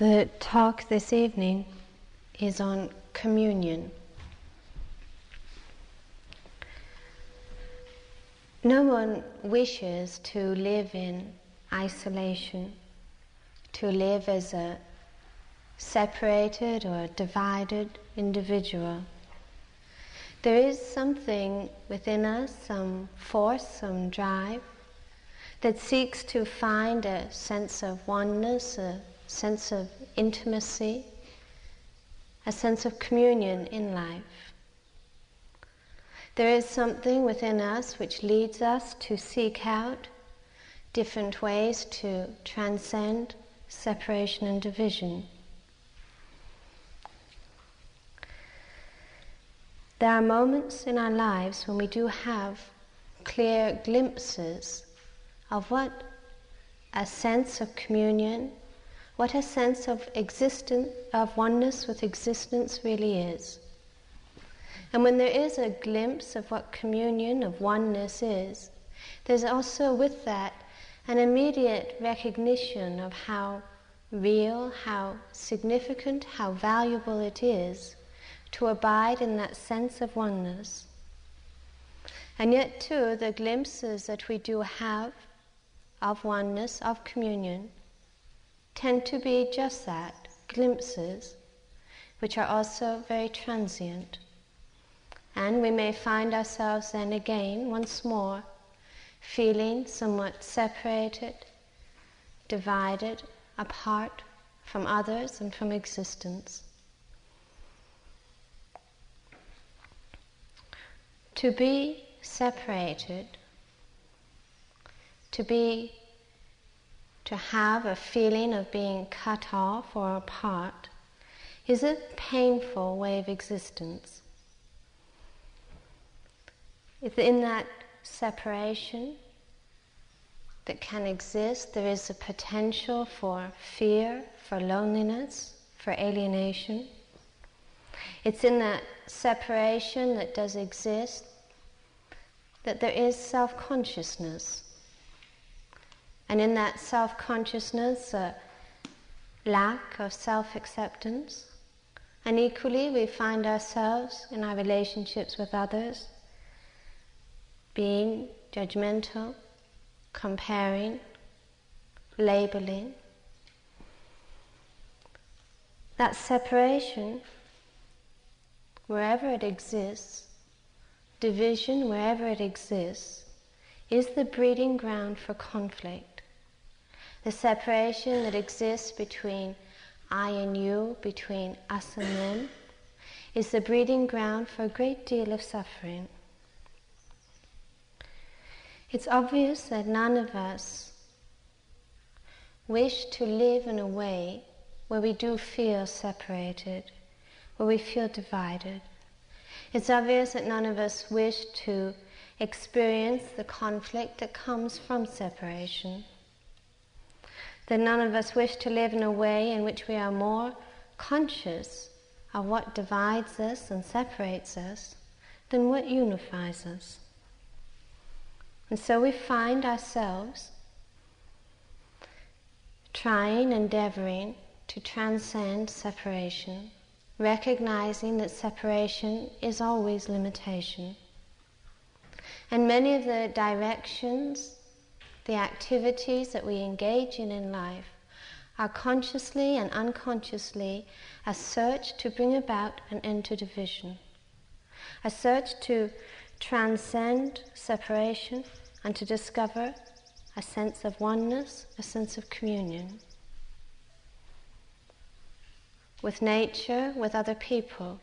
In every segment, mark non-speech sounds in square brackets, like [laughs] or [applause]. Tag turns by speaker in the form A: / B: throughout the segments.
A: The talk this evening is on communion. No one wishes to live in isolation, to live as a separated or divided individual. There is something within us, some force, some drive, that seeks to find a sense of oneness, a sense of intimacy, a sense of communion in life. There is something within us which leads us to seek out different ways to transcend separation and division. There are moments in our lives when we do have clear glimpses of what a sense of communion what a sense of existence, of oneness with existence really is. And when there is a glimpse of what communion, of oneness is, there's also with that an immediate recognition of how real, how significant, how valuable it is to abide in that sense of oneness. And yet, too, the glimpses that we do have of oneness, of communion, tend to be just that glimpses, which are also very transient. And we may find ourselves then again, once more, feeling somewhat separated, divided, apart from others and from existence. To be separated, to be to have a feeling of being cut off or apart is a painful way of existence. If in that separation that can exist, there is a potential for fear, for loneliness, for alienation. It's in that separation that does exist that there is self consciousness and in that self consciousness, a lack of self acceptance. And equally, we find ourselves in our relationships with others being judgmental, comparing, labeling. That separation, wherever it exists, division, wherever it exists, is the breeding ground for conflict the separation that exists between I and you, between us and them, is the breeding ground for a great deal of suffering. It's obvious that none of us wish to live in a way where we do feel separated, where we feel divided. It's obvious that none of us wish to experience the conflict that comes from separation that none of us wish to live in a way in which we are more conscious of what divides us and separates us than what unifies us. And so we find ourselves trying, endeavoring to transcend separation, recognizing that separation is always limitation. And many of the directions the activities that we engage in in life are consciously and unconsciously a search to bring about an end to division, a search to transcend separation and to discover a sense of oneness, a sense of communion with nature, with other people.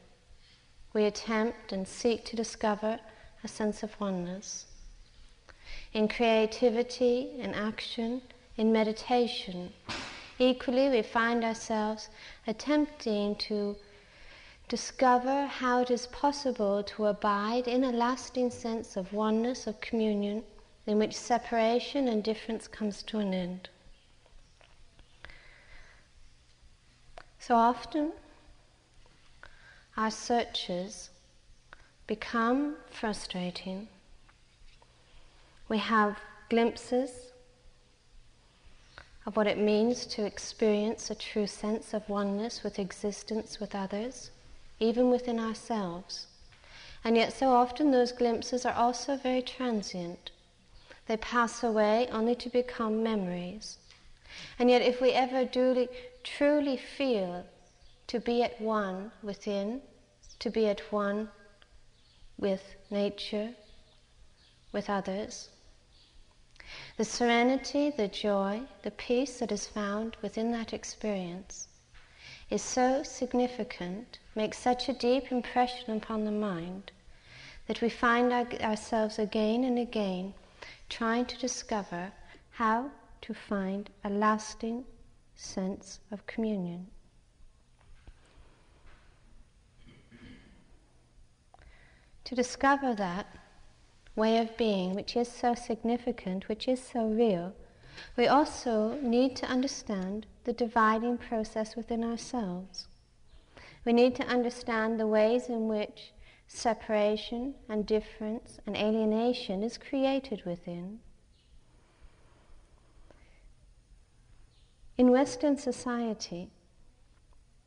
A: We attempt and seek to discover a sense of oneness in creativity, in action, in meditation. Equally, we find ourselves attempting to discover how it is possible to abide in a lasting sense of oneness, of communion, in which separation and difference comes to an end. So often, our searches become frustrating we have glimpses of what it means to experience a true sense of oneness with existence with others, even within ourselves. And yet, so often, those glimpses are also very transient. They pass away only to become memories. And yet, if we ever duly, truly feel to be at one within, to be at one with nature, with others, the serenity, the joy, the peace that is found within that experience is so significant, makes such a deep impression upon the mind, that we find our, ourselves again and again trying to discover how to find a lasting sense of communion. To discover that way of being, which is so significant, which is so real, we also need to understand the dividing process within ourselves. We need to understand the ways in which separation and difference and alienation is created within. In Western society,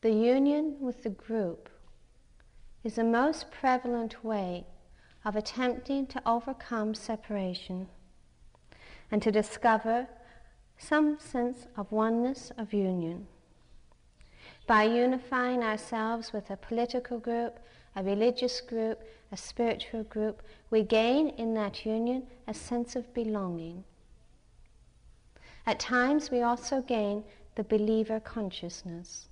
A: the union with the group is the most prevalent way of attempting to overcome separation and to discover some sense of oneness of union. By unifying ourselves with a political group, a religious group, a spiritual group, we gain in that union a sense of belonging. At times, we also gain the believer consciousness.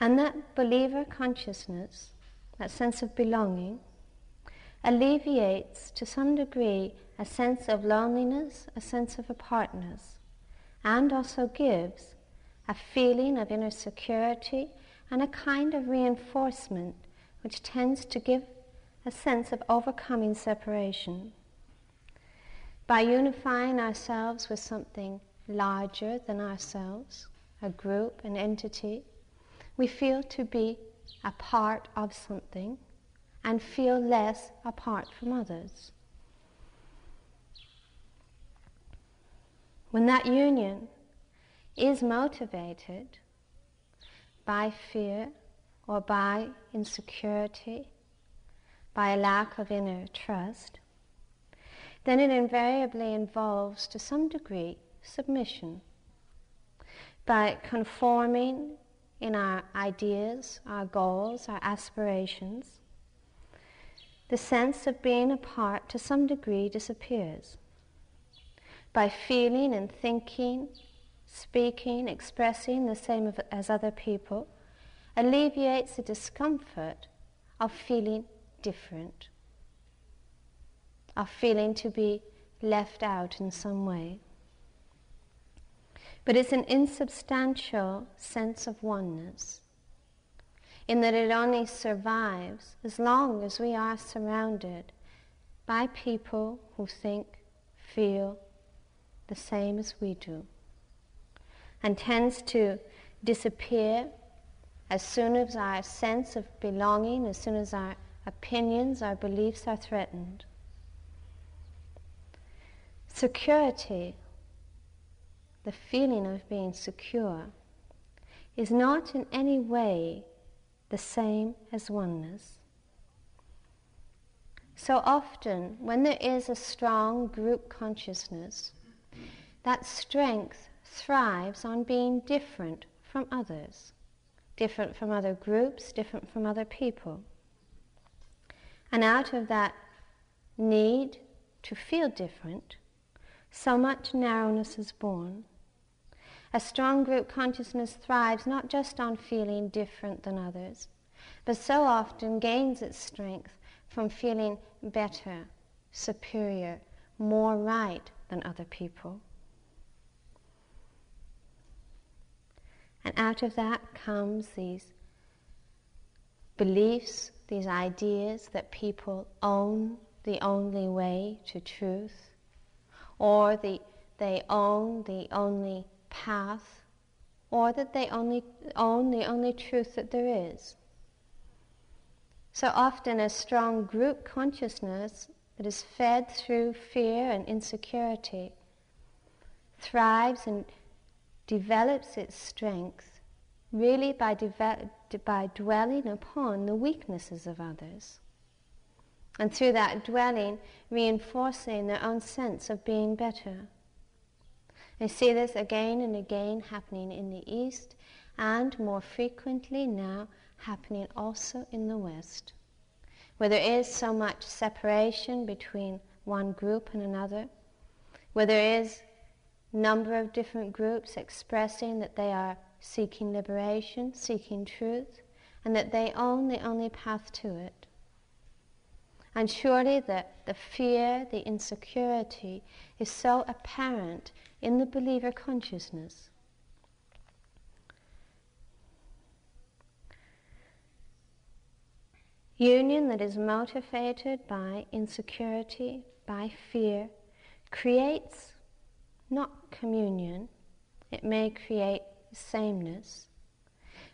A: And that believer consciousness, that sense of belonging, alleviates to some degree a sense of loneliness, a sense of apartness, and also gives a feeling of inner security and a kind of reinforcement which tends to give a sense of overcoming separation. By unifying ourselves with something larger than ourselves, a group, an entity, we feel to be a part of something and feel less apart from others. When that union is motivated by fear or by insecurity, by a lack of inner trust, then it invariably involves to some degree submission. By conforming in our ideas, our goals, our aspirations, the sense of being apart to some degree disappears. By feeling and thinking speaking, expressing the same as other people, alleviates the discomfort of feeling different, of feeling to be left out in some way. But it's an insubstantial sense of oneness, in that it only survives as long as we are surrounded by people who think, feel the same as we do and tends to disappear as soon as our sense of belonging, as soon as our opinions, our beliefs are threatened. Security, the feeling of being secure, is not in any way the same as oneness. So often, when there is a strong group consciousness, that strength thrives on being different from others, different from other groups, different from other people. And out of that need to feel different, so much narrowness is born. A strong group consciousness thrives not just on feeling different than others, but so often gains its strength from feeling better, superior, more right than other people. And out of that comes these beliefs, these ideas that people own the only way to truth, or the, they own the only path, or that they only own the only truth that there is. So often, a strong group consciousness that is fed through fear and insecurity thrives and develops its strength really by, by dwelling upon the weaknesses of others. And through that dwelling, reinforcing their own sense of being better. I see this again and again happening in the East and more frequently now happening also in the West, where there is so much separation between one group and another, where there is number of different groups expressing that they are seeking liberation, seeking truth, and that they own the only path to it. And surely the, the fear, the insecurity is so apparent in the believer consciousness. Union that is motivated by insecurity, by fear, creates not communion, it may create sameness,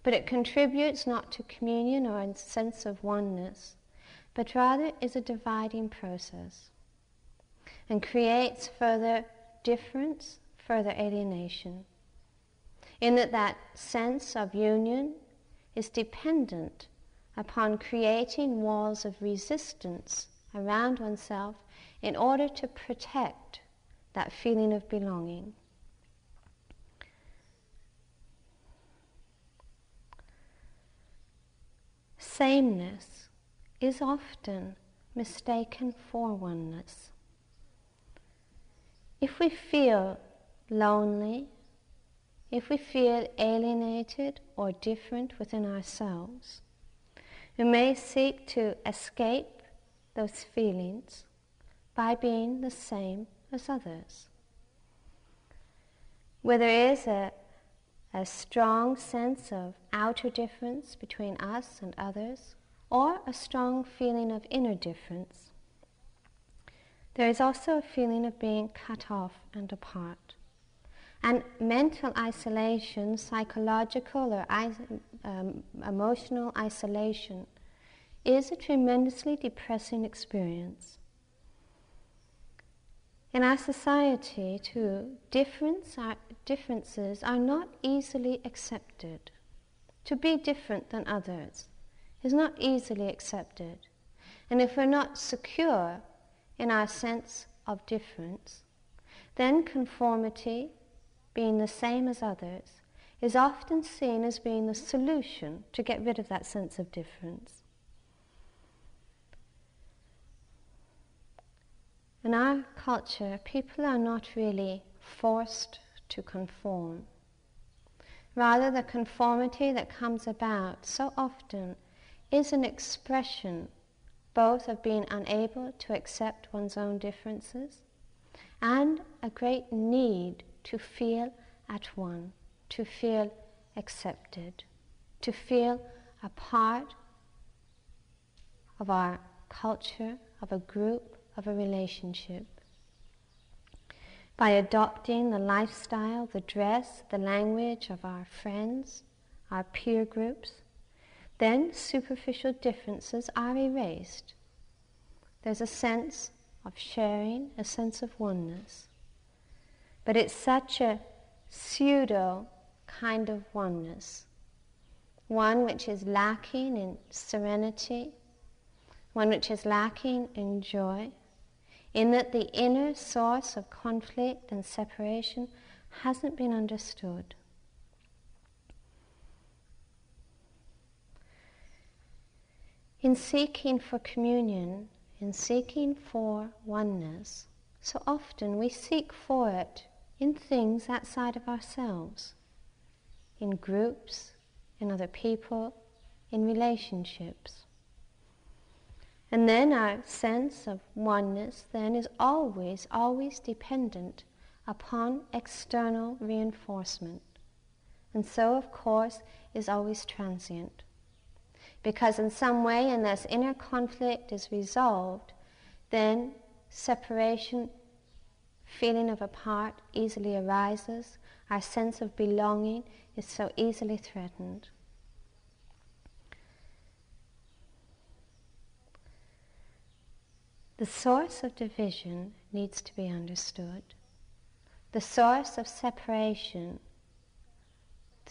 A: but it contributes not to communion or a sense of oneness, but rather is a dividing process and creates further difference, further alienation. In that that sense of union is dependent upon creating walls of resistance around oneself in order to protect that feeling of belonging. Sameness is often mistaken for oneness. If we feel lonely, if we feel alienated or different within ourselves, we may seek to escape those feelings by being the same as others. Where there is a, a strong sense of outer difference between us and others, or a strong feeling of inner difference, there is also a feeling of being cut off and apart. And mental isolation, psychological or um, emotional isolation, is a tremendously depressing experience. In our society, too, difference are, differences are not easily accepted. To be different than others is not easily accepted. And if we're not secure in our sense of difference, then conformity, being the same as others, is often seen as being the solution to get rid of that sense of difference. In our culture, people are not really forced to conform. Rather, the conformity that comes about so often is an expression both of being unable to accept one's own differences and a great need to feel at one, to feel accepted, to feel a part of our culture, of a group, of a relationship. By adopting the lifestyle, the dress, the language of our friends, our peer groups, then superficial differences are erased. There's a sense of sharing, a sense of oneness. But it's such a pseudo kind of oneness, one which is lacking in serenity, one which is lacking in joy, in that the inner source of conflict and separation hasn't been understood. In seeking for communion, in seeking for oneness, so often we seek for it in things outside of ourselves, in groups, in other people, in relationships. And then our sense of oneness then is always, always dependent upon external reinforcement. And so, of course, is always transient. Because in some way, unless inner conflict is resolved, then separation, feeling of apart easily arises. Our sense of belonging is so easily threatened. The source of division needs to be understood. the source of separation,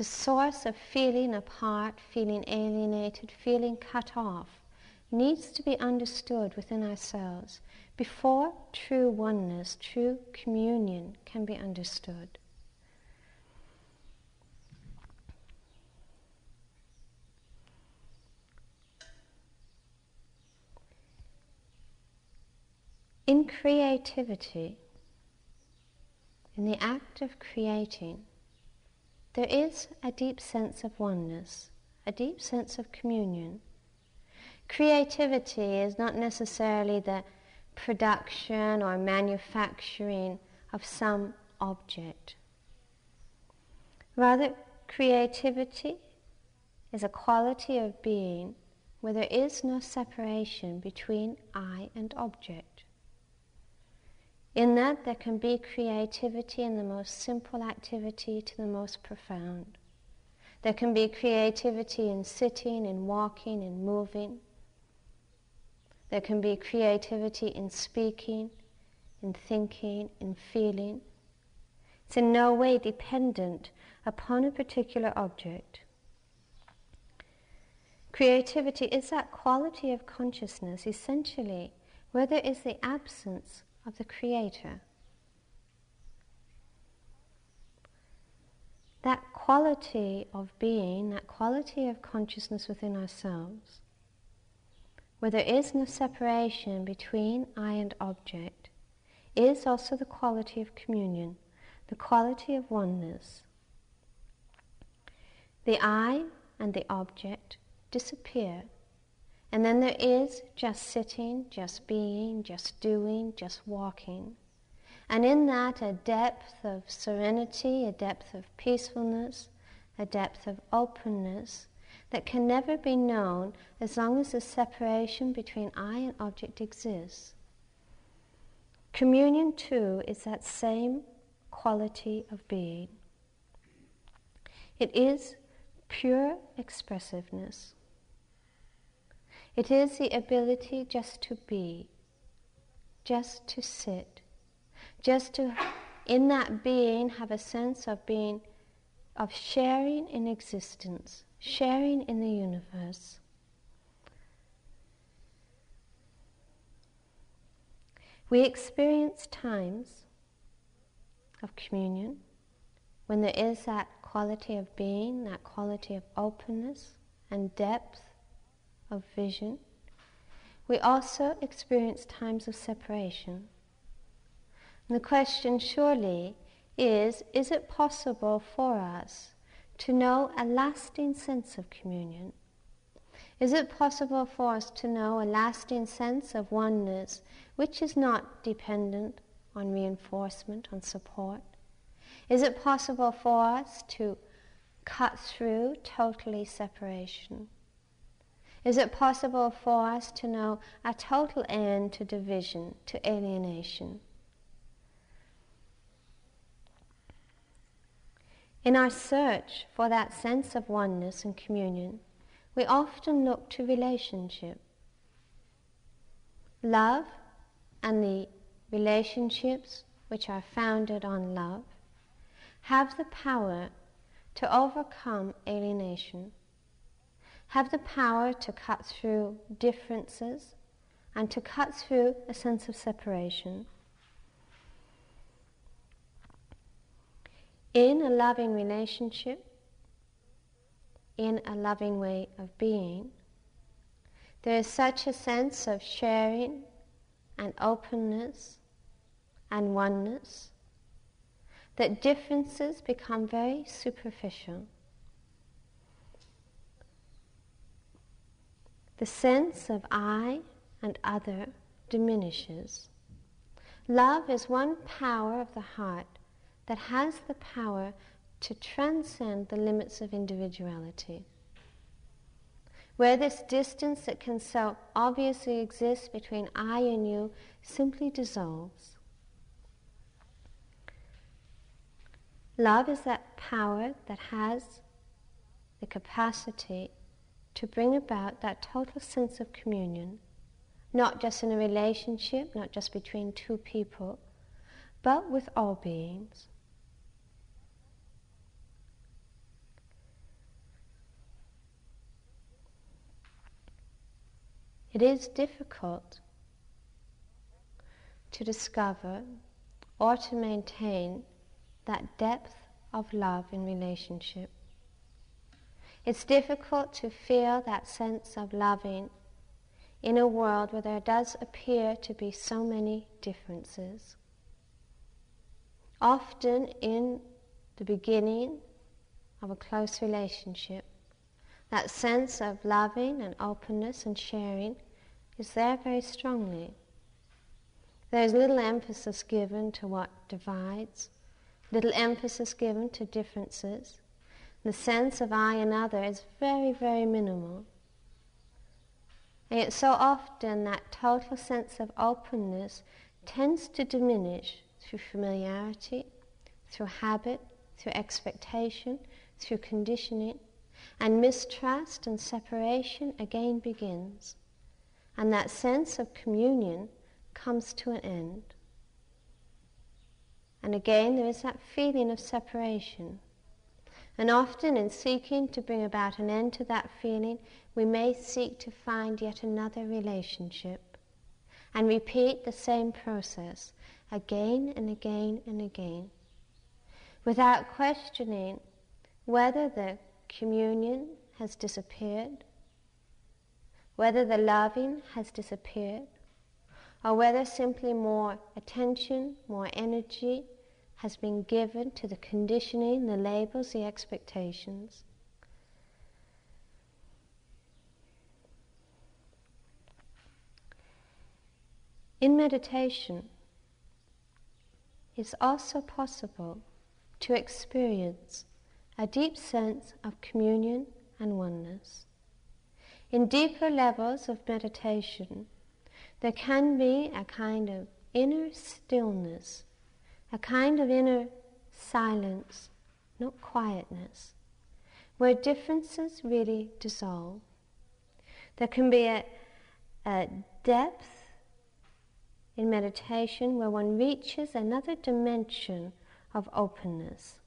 A: the source of feeling apart, feeling alienated, feeling cut off, needs to be understood within ourselves before true oneness, true communion can be understood. In creativity, in the act of creating, there is a deep sense of oneness, a deep sense of communion. Creativity is not necessarily the production or manufacturing of some object. Rather, creativity is a quality of being where there is no separation between I and object. In that, there can be creativity in the most simple activity to the most profound. There can be creativity in sitting, in walking, in moving. There can be creativity in speaking, in thinking, in feeling. It's in no way dependent upon a particular object. Creativity is that quality of consciousness, essentially, where there is the absence of the Creator. That quality of being, that quality of consciousness within ourselves, where there is no separation between I and object, is also the quality of communion, the quality of oneness. The I and the object disappear and then there is just sitting, just being, just doing, just walking. And in that, a depth of serenity, a depth of peacefulness, a depth of openness that can never be known as long as the separation between I and object exists. Communion, too, is that same quality of being. It is pure expressiveness. It is the ability just to be, just to sit, just to, in that being, have a sense of being, of sharing in existence, sharing in the universe. We experience times of communion when there is that quality of being, that quality of openness and depth of vision, we also experience times of separation. And the question surely is is it possible for us to know a lasting sense of communion? Is it possible for us to know a lasting sense of oneness which is not dependent on reinforcement, on support? Is it possible for us to cut through totally separation? Is it possible for us to know a total end to division, to alienation? In our search for that sense of oneness and communion, we often look to relationship. Love and the relationships which are founded on love have the power to overcome alienation have the power to cut through differences and to cut through a sense of separation. In a loving relationship, in a loving way of being, there is such a sense of sharing and openness and oneness that differences become very superficial. The sense of I and other diminishes. Love is one power of the heart that has the power to transcend the limits of individuality. Where this distance that can so obviously exist between I and you simply dissolves. Love is that power that has the capacity to bring about that total sense of communion, not just in a relationship, not just between two people, but with all beings. It is difficult to discover or to maintain that depth of love in relationship. It's difficult to feel that sense of loving in a world where there does appear to be so many differences. Often in the beginning of a close relationship, that sense of loving and openness and sharing is there very strongly. There's little emphasis given to what divides, little emphasis given to differences. The sense of I and other is very, very minimal. And yet, so often, that total sense of openness tends to diminish through familiarity, through habit, through expectation, through conditioning, and mistrust and separation again begins. And that sense of communion comes to an end. And again, there is that feeling of separation. And often, in seeking to bring about an end to that feeling, we may seek to find yet another relationship and repeat the same process again and again and again without questioning whether the communion has disappeared, whether the loving has disappeared, or whether simply more attention, more energy has been given to the conditioning, the labels, the expectations. In meditation, it's also possible to experience a deep sense of communion and oneness. In deeper levels of meditation, there can be a kind of inner stillness, a kind of inner silence, not quietness, where differences really dissolve. There can be a, a depth in meditation where one reaches another dimension of openness.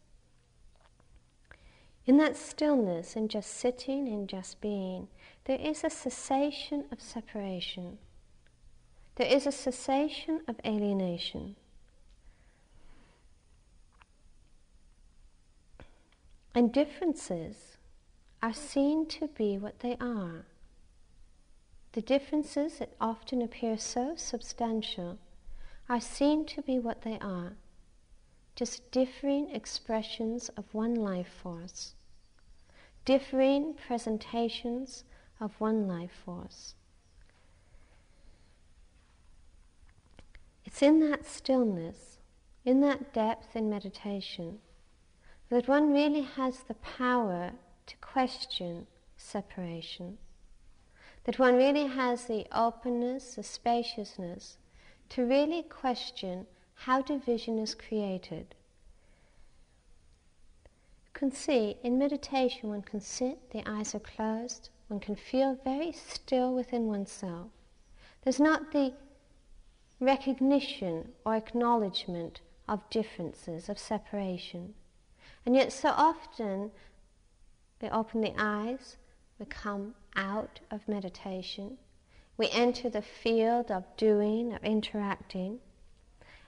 A: In that stillness, in just sitting, in just being, there is a cessation of separation. There is a cessation of alienation. And differences are seen to be what they are. The differences that often appear so substantial are seen to be what they are just differing expressions of one life force, differing presentations of one life force. It's in that stillness, in that depth in meditation, that one really has the power to question separation, that one really has the openness, the spaciousness to really question how division is created. You can see in meditation one can sit, the eyes are closed, one can feel very still within oneself. There's not the recognition or acknowledgement of differences, of separation. And yet, so often we open the eyes, we come out of meditation, we enter the field of doing, of interacting,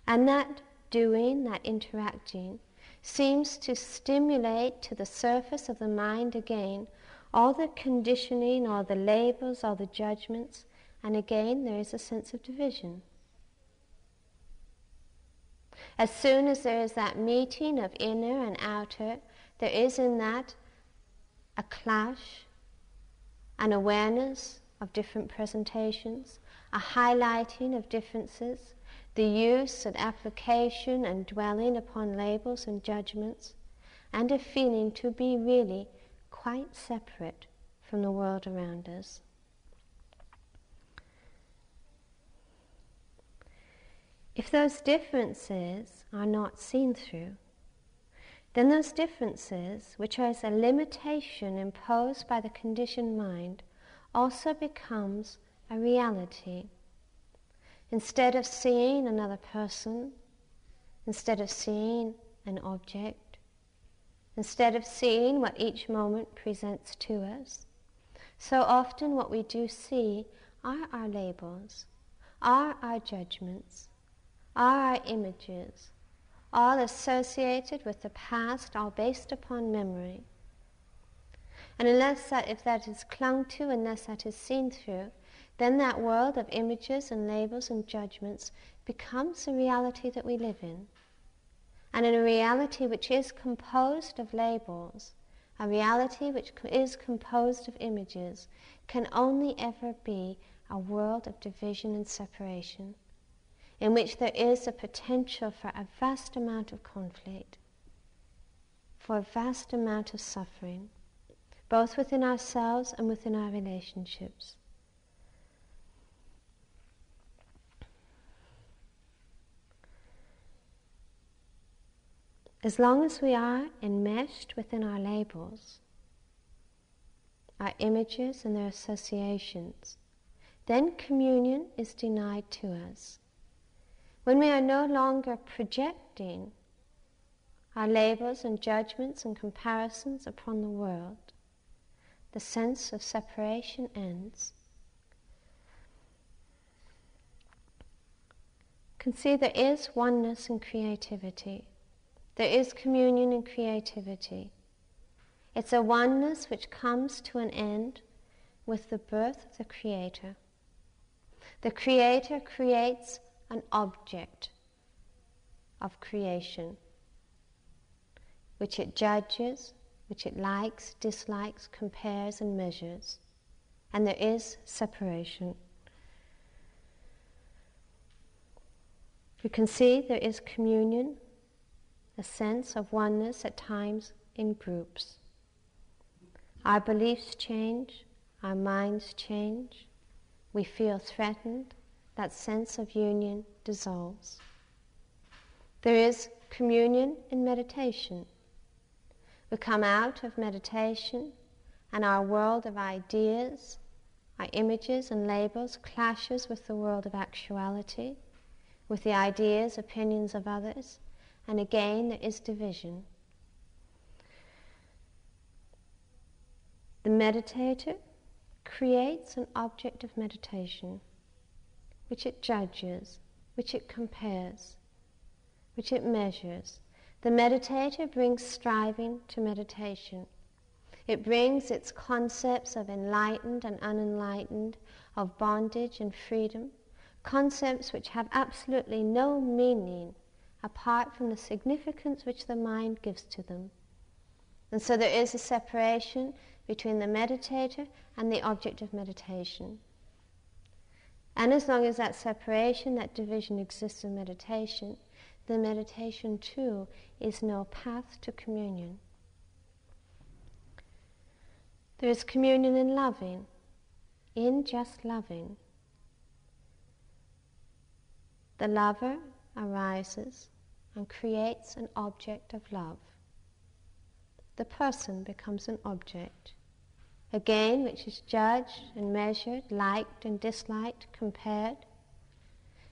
A: and that doing, that interacting, seems to stimulate to the surface of the mind again all the conditioning, all the labels, all the judgments, and again there is a sense of division. As soon as there is that meeting of inner and outer, there is in that a clash, an awareness of different presentations, a highlighting of differences, the use and application and dwelling upon labels and judgments, and a feeling to be really quite separate from the world around us. If those differences are not seen through, then those differences, which are as a limitation imposed by the conditioned mind, also becomes a reality. Instead of seeing another person, instead of seeing an object, instead of seeing what each moment presents to us, so often what we do see are our labels, are our judgments, our images, all associated with the past, all based upon memory. And unless that, if that is clung to, unless that is seen through, then that world of images and labels and judgments becomes the reality that we live in. And in a reality which is composed of labels, a reality which is composed of images, can only ever be a world of division and separation, in which there is a potential for a vast amount of conflict, for a vast amount of suffering, both within ourselves and within our relationships. As long as we are enmeshed within our labels, our images and their associations, then communion is denied to us. When we are no longer projecting our labels and judgments and comparisons upon the world, the sense of separation ends. Can see there is oneness in creativity. There is communion in creativity. It's a oneness which comes to an end with the birth of the Creator. The Creator creates an object of creation, which it judges, which it likes, dislikes, compares, and measures. And there is separation. You can see there is communion a sense of oneness at times in groups. Our beliefs change, our minds change, we feel threatened, that sense of union dissolves. There is communion in meditation. We come out of meditation and our world of ideas, our images and labels clashes with the world of actuality, with the ideas, opinions of others and again there is division. The meditator creates an object of meditation which it judges, which it compares, which it measures. The meditator brings striving to meditation. It brings its concepts of enlightened and unenlightened, of bondage and freedom, concepts which have absolutely no meaning apart from the significance which the mind gives to them. And so there is a separation between the meditator and the object of meditation. And as long as that separation, that division exists in meditation, the meditation too is no path to communion. There is communion in loving, in just loving. The lover arises and creates an object of love. The person becomes an object, again, which is judged and measured, liked and disliked, compared,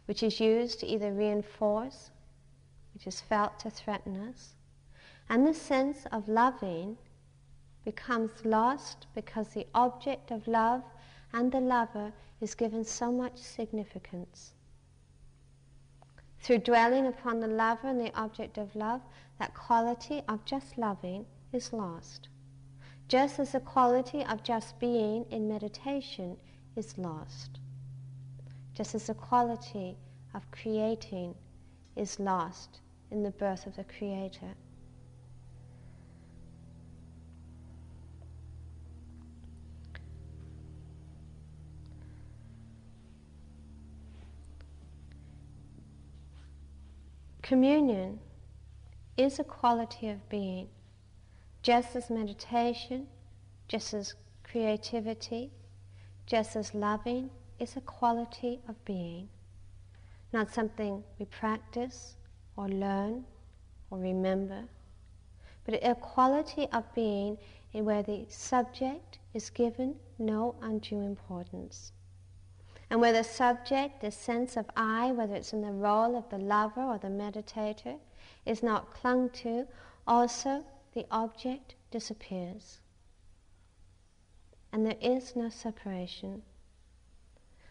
A: which is used to either reinforce, which is felt to threaten us. And the sense of loving becomes lost because the object of love and the lover is given so much significance. Through dwelling upon the lover and the object of love, that quality of just loving is lost. Just as the quality of just being in meditation is lost. Just as the quality of creating is lost in the birth of the Creator. Communion is a quality of being, just as meditation, just as creativity, just as loving is a quality of being, not something we practice or learn or remember, but a quality of being in where the subject is given no undue importance. And where the subject, the sense of I, whether it's in the role of the lover or the meditator, is not clung to, also the object disappears. And there is no separation.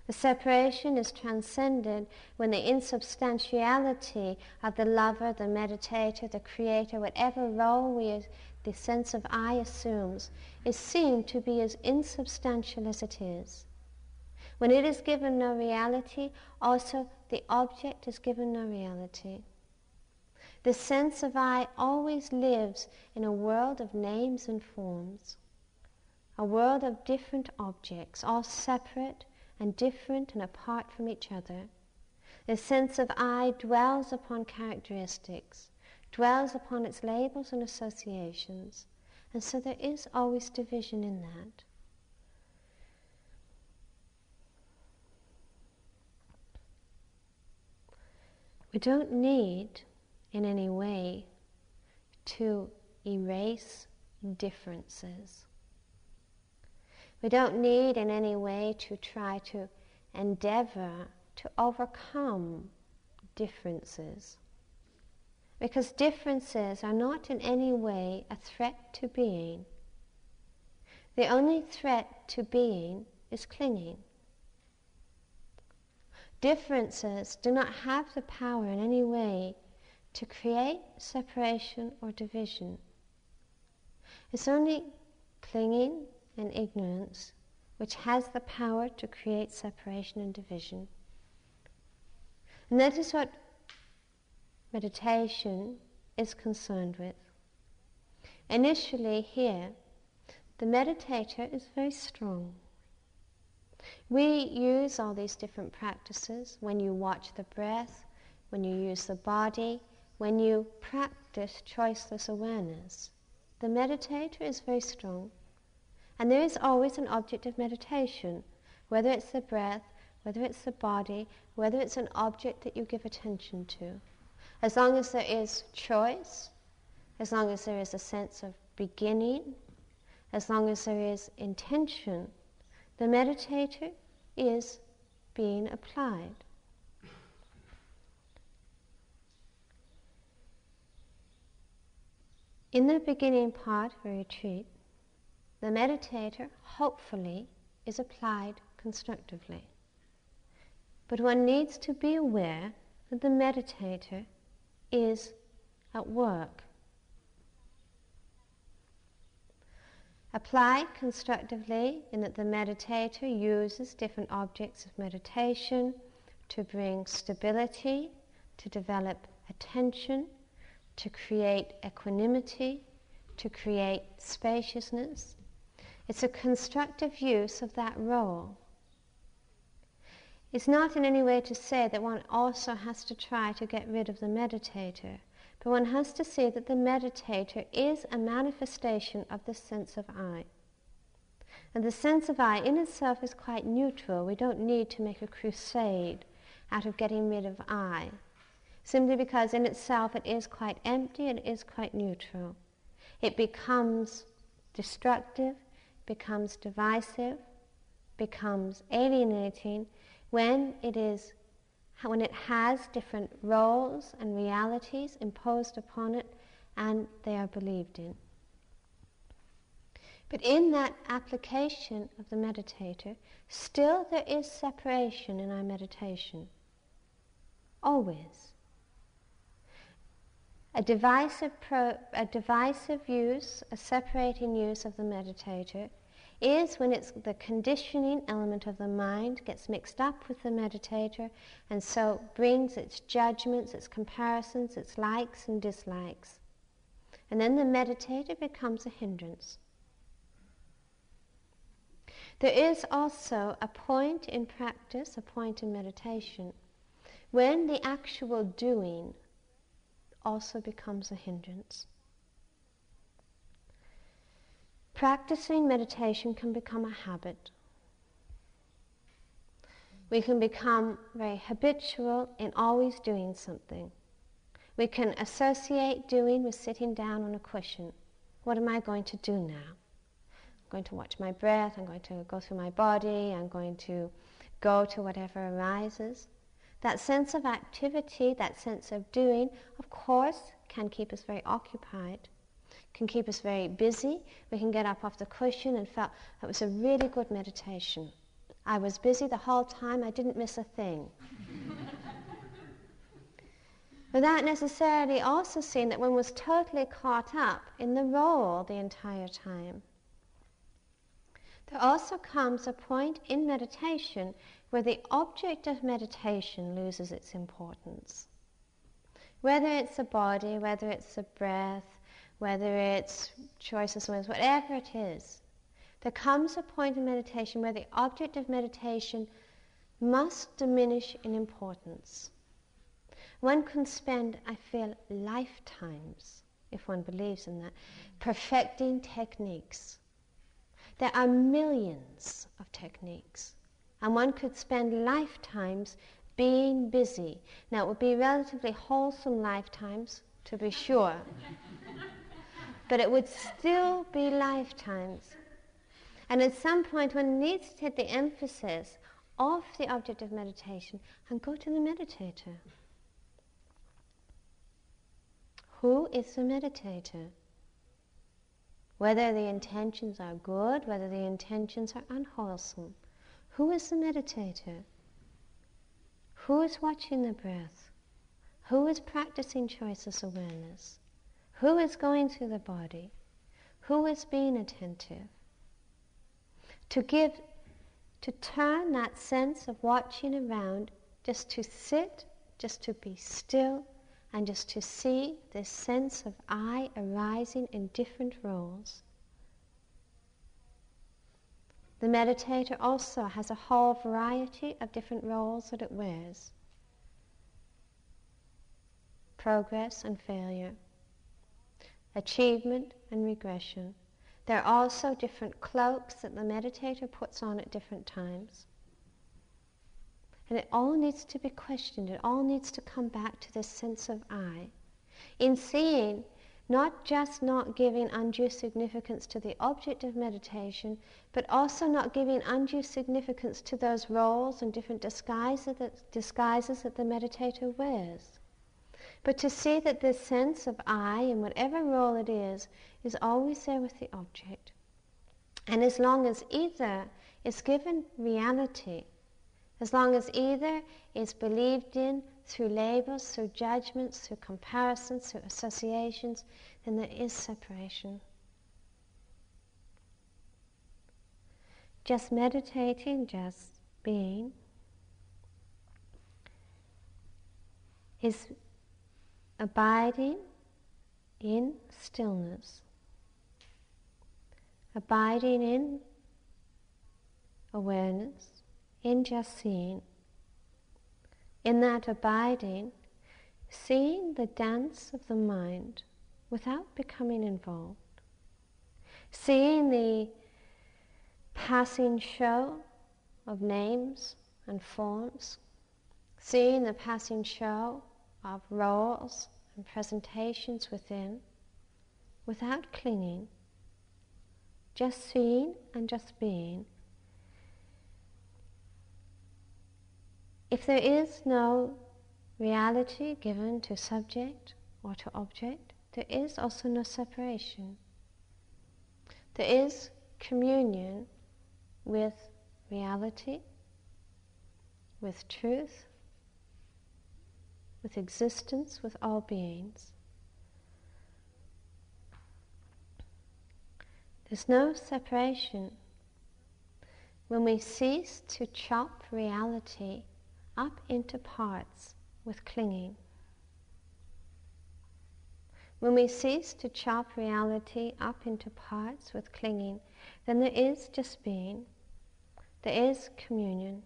A: The separation is transcended when the insubstantiality of the lover, the meditator, the creator, whatever role we, the sense of I assumes, is seen to be as insubstantial as it is. When it is given no reality, also the object is given no reality. The sense of I always lives in a world of names and forms, a world of different objects, all separate and different and apart from each other. The sense of I dwells upon characteristics, dwells upon its labels and associations, and so there is always division in that. We don't need in any way to erase differences. We don't need in any way to try to endeavor to overcome differences. Because differences are not in any way a threat to being. The only threat to being is clinging. Differences do not have the power in any way to create separation or division. It's only clinging and ignorance, which has the power to create separation and division. And that is what meditation is concerned with. Initially, here, the meditator is very strong. We use all these different practices when you watch the breath, when you use the body, when you practice choiceless awareness. The meditator is very strong. And there is always an object of meditation, whether it's the breath, whether it's the body, whether it's an object that you give attention to. As long as there is choice, as long as there is a sense of beginning, as long as there is intention, the meditator is being applied. In the beginning part of a retreat, the meditator, hopefully, is applied constructively. But one needs to be aware that the meditator is at work. Applied constructively in that the meditator uses different objects of meditation to bring stability, to develop attention, to create equanimity, to create spaciousness, it's a constructive use of that role. It's not in any way to say that one also has to try to get rid of the meditator, but one has to see that the meditator is a manifestation of the sense of I. And the sense of I in itself is quite neutral. We don't need to make a crusade out of getting rid of I, simply because in itself it is quite empty it is quite neutral. It becomes destructive becomes divisive, becomes alienating when it is when it has different roles and realities imposed upon it and they are believed in. But in that application of the meditator, still there is separation in our meditation. Always. A divisive, pro, a divisive use, a separating use of the meditator is when it's the conditioning element of the mind gets mixed up with the meditator and so brings its judgments, its comparisons, its likes and dislikes. And then the meditator becomes a hindrance. There is also a point in practice, a point in meditation, when the actual doing also becomes a hindrance. Practicing meditation can become a habit. We can become very habitual in always doing something. We can associate doing with sitting down on a cushion. What am I going to do now? I'm going to watch my breath, I'm going to go through my body, I'm going to go to whatever arises. That sense of activity, that sense of doing, of course, can keep us very occupied, can keep us very busy. We can get up off the cushion and feel that was a really good meditation. I was busy the whole time, I didn't miss a thing. [laughs] Without necessarily also seeing that one was totally caught up in the role the entire time. There also comes a point in meditation where the object of meditation loses its importance. Whether it's the body, whether it's the breath, whether it's choices, whatever it is, there comes a point in meditation where the object of meditation must diminish in importance. One can spend, I feel, lifetimes, if one believes in that, perfecting techniques. There are millions of techniques, and one could spend lifetimes being busy. Now, it would be relatively wholesome lifetimes, to be sure, [laughs] but it would still be lifetimes and at some point, one needs to take the emphasis off the object of meditation and go to the meditator. Who is the meditator? Whether the intentions are good, whether the intentions are unwholesome. Who is the meditator? Who is watching the breath? Who is practicing choiceless awareness? Who is going through the body? Who is being attentive? to give, to turn that sense of watching around just to sit, just to be still, and just to see this sense of I arising in different roles. The meditator also has a whole variety of different roles that it wears progress and failure, achievement and regression, there are also different cloaks that the meditator puts on at different times. And it all needs to be questioned. It all needs to come back to this sense of I. In seeing, not just not giving undue significance to the object of meditation, but also not giving undue significance to those roles and different disguises that, disguises that the meditator wears. But to see that this sense of I, in whatever role it is, is always there with the object. And as long as either is given reality, as long as either is believed in through labels, through judgments, through comparisons, through associations, then there is separation. Just meditating, just being, is abiding in stillness, abiding in awareness, in just seeing, in that abiding, seeing the dance of the mind without becoming involved, seeing the passing show of names and forms, seeing the passing show of roles and presentations within without clinging, just seeing and just being. If there is no reality given to subject or to object, there is also no separation. There is communion with reality, with truth, with existence, with all beings. There's no separation when we cease to chop reality up into parts with clinging. When we cease to chop reality up into parts with clinging, then there is just being, there is communion,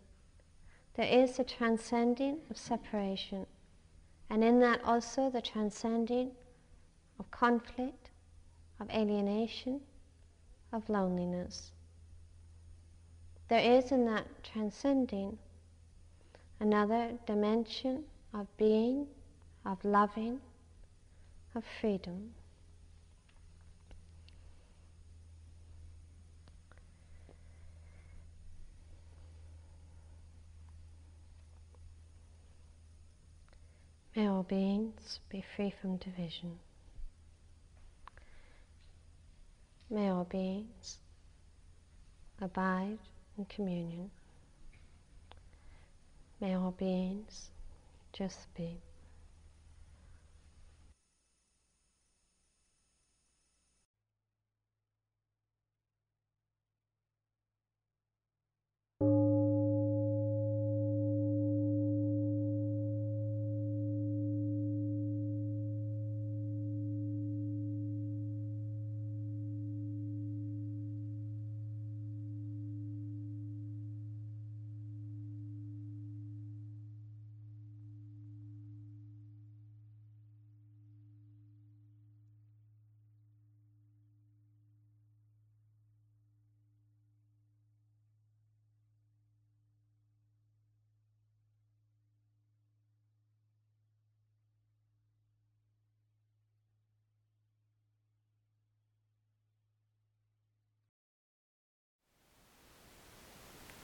A: there is a transcending of separation. And in that also the transcending of conflict, of alienation, of loneliness. There is in that transcending another dimension of being, of loving, of freedom. May all beings be free from division. May all beings abide in communion. May all beings just be.